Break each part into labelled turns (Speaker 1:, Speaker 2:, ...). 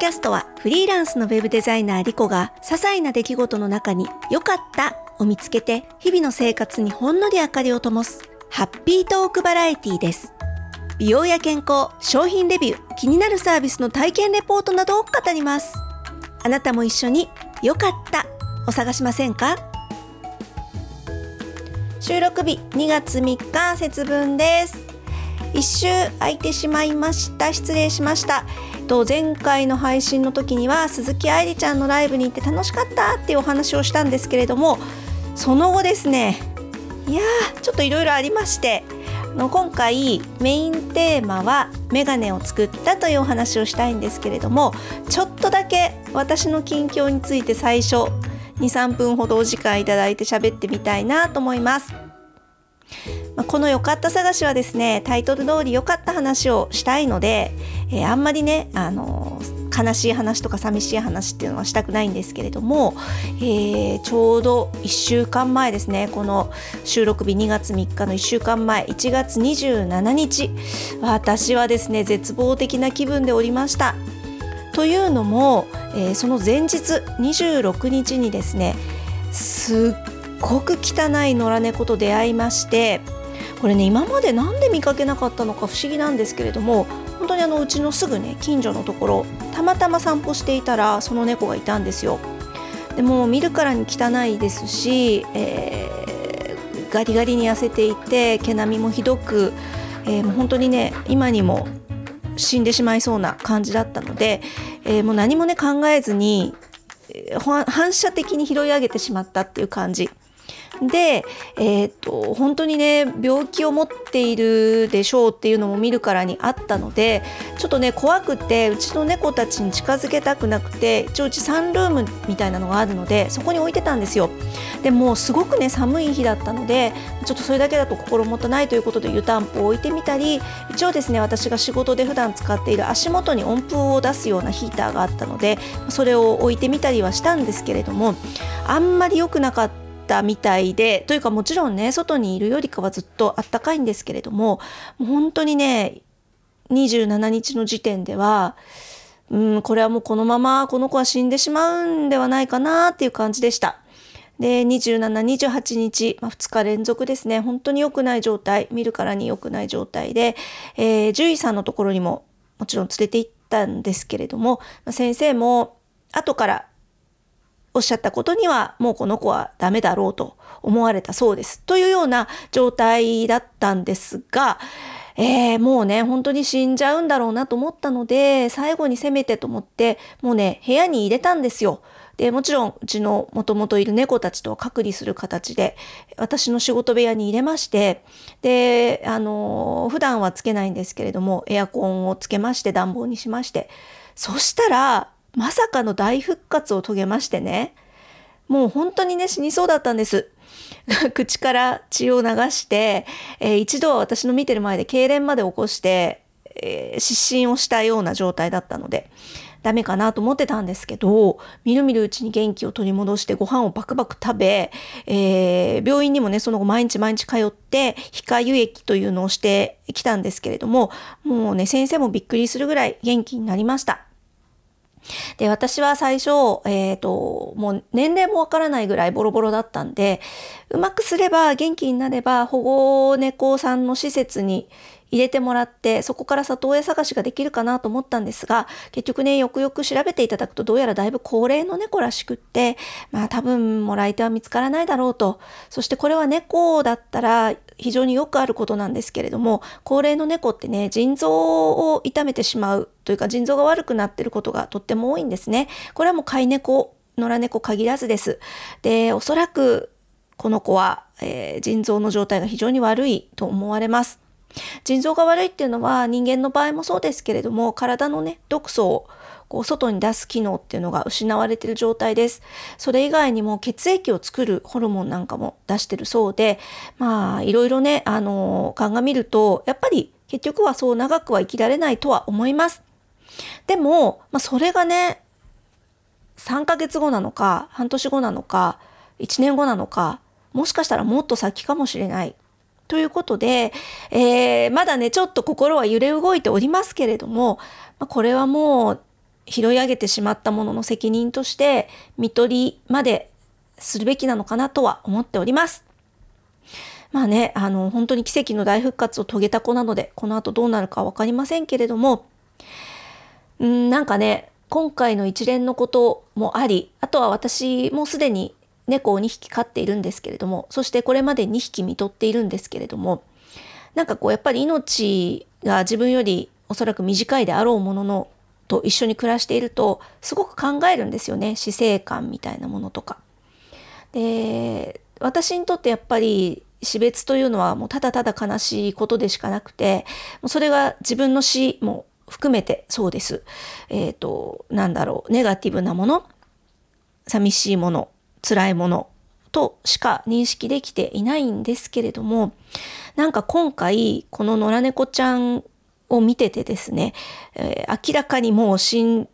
Speaker 1: キャストはフリーランスのウェブデザイナーリコが些細な出来事の中に良かったを見つけて日々の生活にほんのり明かりを灯すハッピートークバラエティです。美容や健康、商品レビュー、気になるサービスの体験レポートなどを語ります。あなたも一緒に良かったを探しませんか？収録日2月3日節分です。一周空いてしまいました。失礼しました。と前回の配信の時には鈴木愛理ちゃんのライブに行って楽しかったっていうお話をしたんですけれどもその後ですねいやーちょっといろいろありましての今回メインテーマはメガネを作ったというお話をしたいんですけれどもちょっとだけ私の近況について最初23分ほどお時間いただいて喋ってみたいなと思います。まこの良かった探しはですねタイトル通り良かった話をしたいので、えー、あんまりねあのー悲しい話とか寂しい話っていうのはしたくないんですけれども、えー、ちょうど1週間前ですねこの収録日2月3日の1週間前1月27日私はですね絶望的な気分でおりました。というのも、えー、その前日26日にですねすっごく汚い野良猫と出会いましてこれね今まで何で見かけなかったのか不思議なんですけれども本当にあのうちのすぐね近所のところたまたま散歩していたらその猫がいたんですよ。でも見るからに汚いですし、えー、ガリガリに痩せていて毛並みもひどく、えー、もう本当にね今にも死んでしまいそうな感じだったので、えー、もう何もね考えずに反射的に拾い上げてしまったっていう感じで、えー、っと本当にね病気を持っているでしょうっていうのも見るからにあったのでちょっとね怖くてうちの猫たちに近づけたくなくて一応うちサンルームみたいなのがあるのでそこに置いてたんですよ。でもすごくね寒い日だったのでちょっとそれだけだと心もとないということで湯たんぽを置いてみたり一応ですね私が仕事で普段使っている足元に温風を出すようなヒーターがあったのでそれを置いてみたりはしたんですけれどもあんまり良くなかったったみたいでというかもちろんね外にいるよりかはずっとあったかいんですけれどももう本当にね27日の時点ではうんこれはもうこのままこの子は死んでしまうんではないかなっていう感じでした。で27、28日、まあ、2日連続ですね本当に良くない状態見るからに良くない状態で、えー、獣医さんのところにももちろん連れて行ったんですけれども、ま、先生も後からおっしゃったことにはもうこの子はダメだろうと思われたそうです。というような状態だったんですが、えー、もうね、本当に死んじゃうんだろうなと思ったので、最後にせめてと思って、もうね、部屋に入れたんですよ。で、もちろん、うちのもともといる猫たちと隔離する形で、私の仕事部屋に入れまして、で、あの、普段はつけないんですけれども、エアコンをつけまして、暖房にしまして、そしたら、まさかの大復活を遂げましてね、もう本当にね、死にそうだったんです。口から血を流して、えー、一度は私の見てる前で痙攣まで起こして、えー、失神をしたような状態だったので、ダメかなと思ってたんですけど、みるみるうちに元気を取り戻してご飯をバクバク食べ、えー、病院にもね、その後毎日毎日通って、皮下輸液というのをしてきたんですけれども、もうね、先生もびっくりするぐらい元気になりました。で、私は最初、えっ、ー、と、もう年齢もわからないぐらいボロボロだったんで、うまくすれば元気になれば保護猫さんの施設に入れてもらって、そこから里親探しができるかなと思ったんですが、結局ね、よくよく調べていただくとどうやらだいぶ高齢の猫らしくって、まあ多分もらい手は見つからないだろうと。そしてこれは猫だったら非常によくあることなんですけれども、高齢の猫ってね、腎臓を痛めてしまうというか腎臓が悪くなってることがとっても多いんですね。これはもう飼い猫、野良猫限らずです。で、おそらくこの子は、えー、腎臓の状態が非常に悪いと思われます。腎臓が悪いっていうのは人間の場合もそうですけれども体のね毒素をこう外に出す機能っていうのが失われてる状態です。それ以外にも血液を作るホルモンなんかも出してるそうで、まあいろいろね、あの、鑑みると、やっぱり結局はそう長くは生きられないとは思います。でも、まあそれがね、3ヶ月後なのか、半年後なのか、1年後なのか、もしかしたらもっと先かもしれない。ということで、えー、まだね、ちょっと心は揺れ動いておりますけれども、これはもう拾い上げてしまったものの責任として見取りまでするべきなのかなとは思っております。まあね、あの、本当に奇跡の大復活を遂げた子なので、この後どうなるかわかりませんけれども、うん、なんかね、今回の一連のこともあり、あとは私もすでに猫を2匹飼っているんですけれども、そしてこれまで2匹見とっているんですけれども、なんかこうやっぱり命が自分よりおそらく短いであろうもののと一緒に暮らしているとすごく考えるんですよね死生観みたいなものとか。で私にとってやっぱり死別というのはもうただただ悲しいことでしかなくてもうそれが自分の死も含めてそうです。えっ、ー、となんだろうネガティブなもの寂しいもの辛いものとしか認識できていないんですけれどもなんか今回この野良猫ちゃんを見ててですね、えー、明らかにもう死ん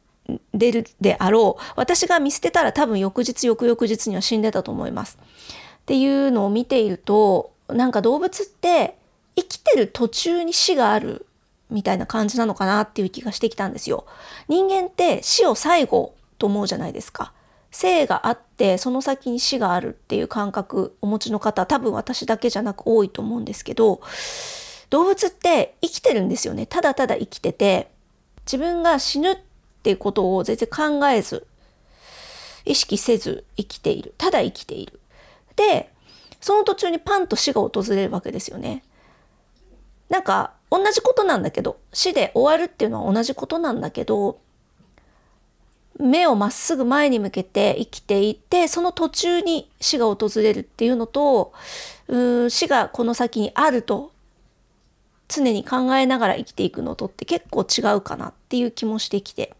Speaker 1: でるであろう私が見捨てたら多分翌日翌々日には死んでたと思います。っていうのを見ているとなんか動物って生きてる途中に死があるみたいな感じなのかなっていう気がしてきたんですよ。人間って死を最後と思うじゃないですか。生があってその先に死があるっていう感覚お持ちの方多分私だけじゃなく多いと思うんですけど動物って生きてるんですよね。ただただ生きてて自分が死ぬっていうことを全然考えず意識せず生きている。ただ生きている。でその途中にパンと死が訪れるわけですよね。なんか同じことなんだけど死で終わるっていうのは同じことなんだけど目をまっすぐ前に向けて生きていてその途中に死が訪れるっていうのとう死がこの先にあると常に考えながら生きていくのとって結構違うかなっていう気もしてきて、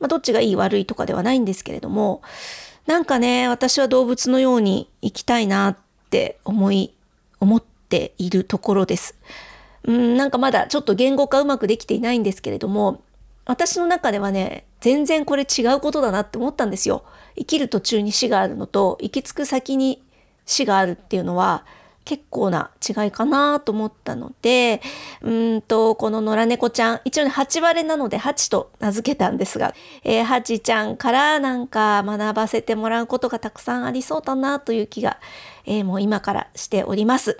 Speaker 1: まあ、どっちがいい悪いとかではないんですけれどもなんかね私は動物のように生きたいなって思い思っているところです。うんなんかまだちょっと言語化うまくできていないんですけれども私の中ではね全然これ違うことだなって思ったんですよ。生きる途中に死があるのと行き着く先に死があるっていうのは結構な違いかなと思ったのでうんとこの野良猫ちゃん一応ね8割なので8と名付けたんですが、えー、8ちゃんからなんか学ばせてもらうことがたくさんありそうだなという気が、えー、もう今からしております。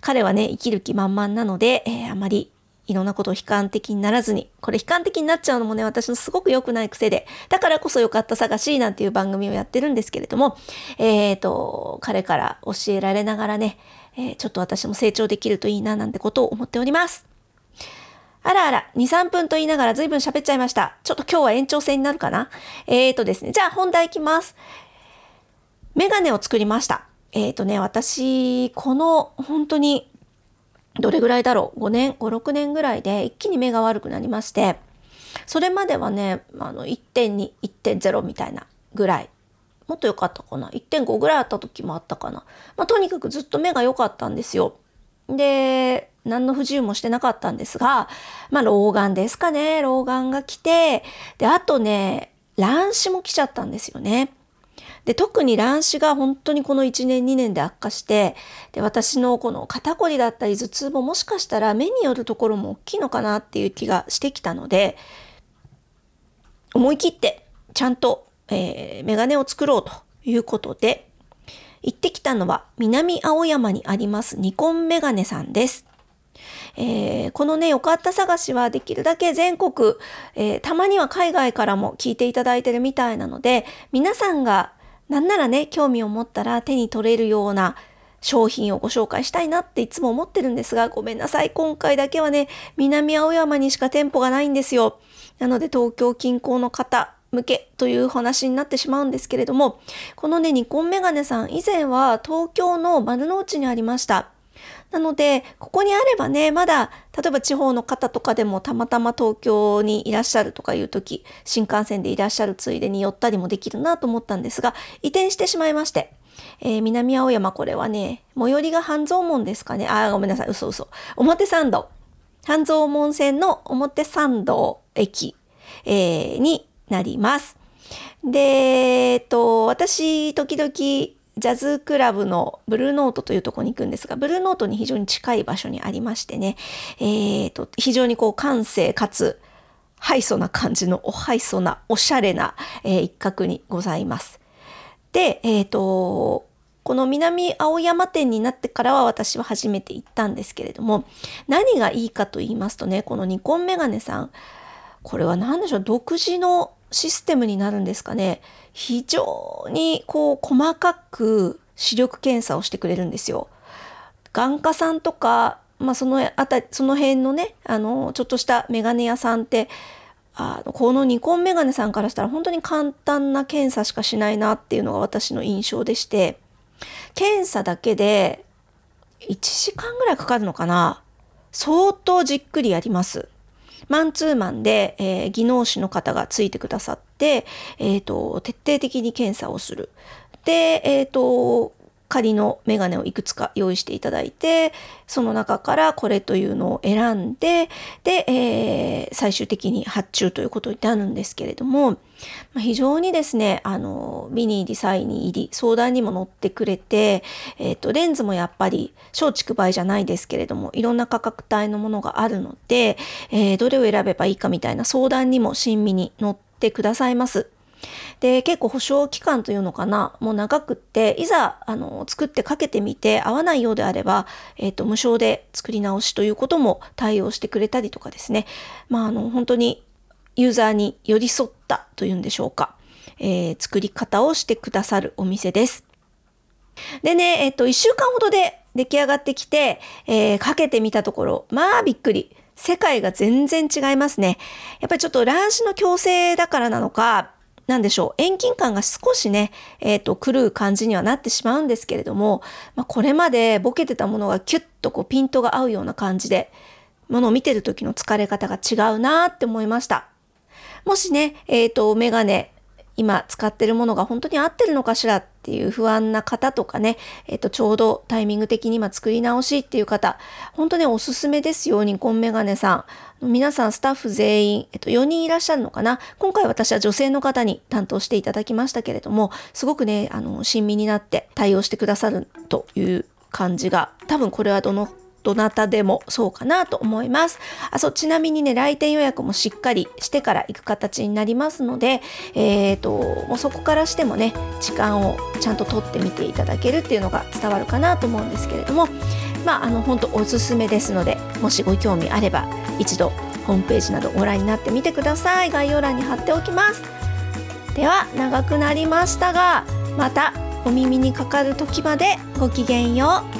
Speaker 1: 彼はね生きる気満々なので、えー、あまりいろんなことを悲観的にならずに、これ悲観的になっちゃうのもね、私のすごく良くない癖で、だからこそ良かった探しなんていう番組をやってるんですけれども、えっ、ー、と、彼から教えられながらね、えー、ちょっと私も成長できるといいななんてことを思っております。あらあら、2、3分と言いながら随分喋っちゃいました。ちょっと今日は延長戦になるかな？えっ、ー、とですね、じゃあ本題いきます。メガネを作りました。えっ、ー、とね、私、この本当にどれぐらいだろう？5年？56年ぐらいで一気に目が悪くなりましてそれまではねあの1.21.0みたいなぐらい。もっと良かったかな？1.5ぐらいあった時もあったかな、まあ、とにかくずっと目が良かったんですよ。で何の不自由もしてなかったんですがまあ老眼ですかね。老眼が来てであとね乱視も来ちゃったんですよね。で特に卵子が本当にこの1年2年で悪化してで私のこの肩こりだったり頭痛ももしかしたら目によるところも大きいのかなっていう気がしてきたので思い切ってちゃんと、えー、メガネを作ろうということで行ってきたのは南青山にありますニコンメガネさんです。えー、このね、よかった探しはできるだけ全国、えー、たまには海外からも聞いていただいてるみたいなので、皆さんがなんならね、興味を持ったら手に取れるような商品をご紹介したいなっていつも思ってるんですが、ごめんなさい。今回だけはね、南青山にしか店舗がないんですよ。なので東京近郊の方向けという話になってしまうんですけれども、このね、ニコンメガネさん以前は東京の丸の内にありました。なので、ここにあればね、まだ、例えば地方の方とかでもたまたま東京にいらっしゃるとかいう時、新幹線でいらっしゃるついでに寄ったりもできるなと思ったんですが、移転してしまいまして、えー、南青山これはね、最寄りが半蔵門ですかね。あ、ごめんなさい、嘘嘘。表参道。半蔵門線の表参道駅、えー、になります。で、えっと、私、時々、ジャズクラブのブルーノートというとこに行くんですが、ブルーノートに非常に近い場所にありましてね、えーと、非常にこう感性かつハイソな感じのおハイソなおしゃれな、えー、一角にございます。で、えっ、ー、と、この南青山店になってからは私は初めて行ったんですけれども、何がいいかと言いますとね、このニコンメガネさん、これは何でしょう、独自のシステムになるんですかね。非常にこう細かく視力検査をしてくれるんですよ。眼科さんとか、まあ、そのあたその辺のねあのちょっとしたメガネ屋さんってあのこのニコンメガネさんからしたら本当に簡単な検査しかしないなっていうのが私の印象でして検査だけで1時間ぐらいかかるのかな相当じっくりやります。マンツーマンで、えー、技能士の方がついてくださって、えーと、徹底的に検査をする。で、えーと仮のメガネをいくつか用意していただいて、その中からこれというのを選んで、で、えー、最終的に発注ということになるんですけれども、ま、非常にですね、あの、ミニ入り、サイに入り、相談にも乗ってくれて、え、ー、と、レンズもやっぱり小畜梅じゃないですけれども、いろんな価格帯のものがあるので、えー、どれを選べばいいかみたいな相談にも親身に乗ってくださいます。で、結構保証期間というのかな、もう長くって、いざ、あの、作ってかけてみて合わないようであれば、えっ、ー、と、無償で作り直しということも対応してくれたりとかですね。まあ、あの、本当にユーザーに寄り添ったというんでしょうか。えー、作り方をしてくださるお店です。でね、えっ、ー、と、一週間ほどで出来上がってきて、えー、かけてみたところ、まあびっくり。世界が全然違いますね。やっぱりちょっと卵子の矯正だからなのか、なんでしょう、遠近感が少しね、えっ、ー、と、狂う感じにはなってしまうんですけれども、まあ、これまでボケてたものがキュッとこうピントが合うような感じで、ものを見てる時の疲れ方が違うなって思いました。もしね、えっ、ー、と、メガネ、今使ってるものが本当に合ってるのかしらっていう不安な方とかね、えっ、と、ちょうどタイミング的に今作り直しっていう方、本当におすすめですよ、ニコンメガネさん。皆さんスタッフ全員、えっと、4人いらっしゃるのかな？今回私は女性の方に担当していただきましたけれども、すごくね、あの、親身になって対応してくださるという感じが、多分これはどのどなたでもそうかなと思います。あ、そう、ちなみにね、来店予約もしっかりしてから行く形になりますので、えっ、ー、と、もうそこからしてもね、時間をちゃんと取ってみていただけるっていうのが伝わるかなと思うんですけれども、まあ、あの、本当おすすめですので、もしご興味あれば、一度ホームページなどご覧になってみてください。概要欄に貼っておきます。では、長くなりましたが、またお耳にかかる時までごきげんよう。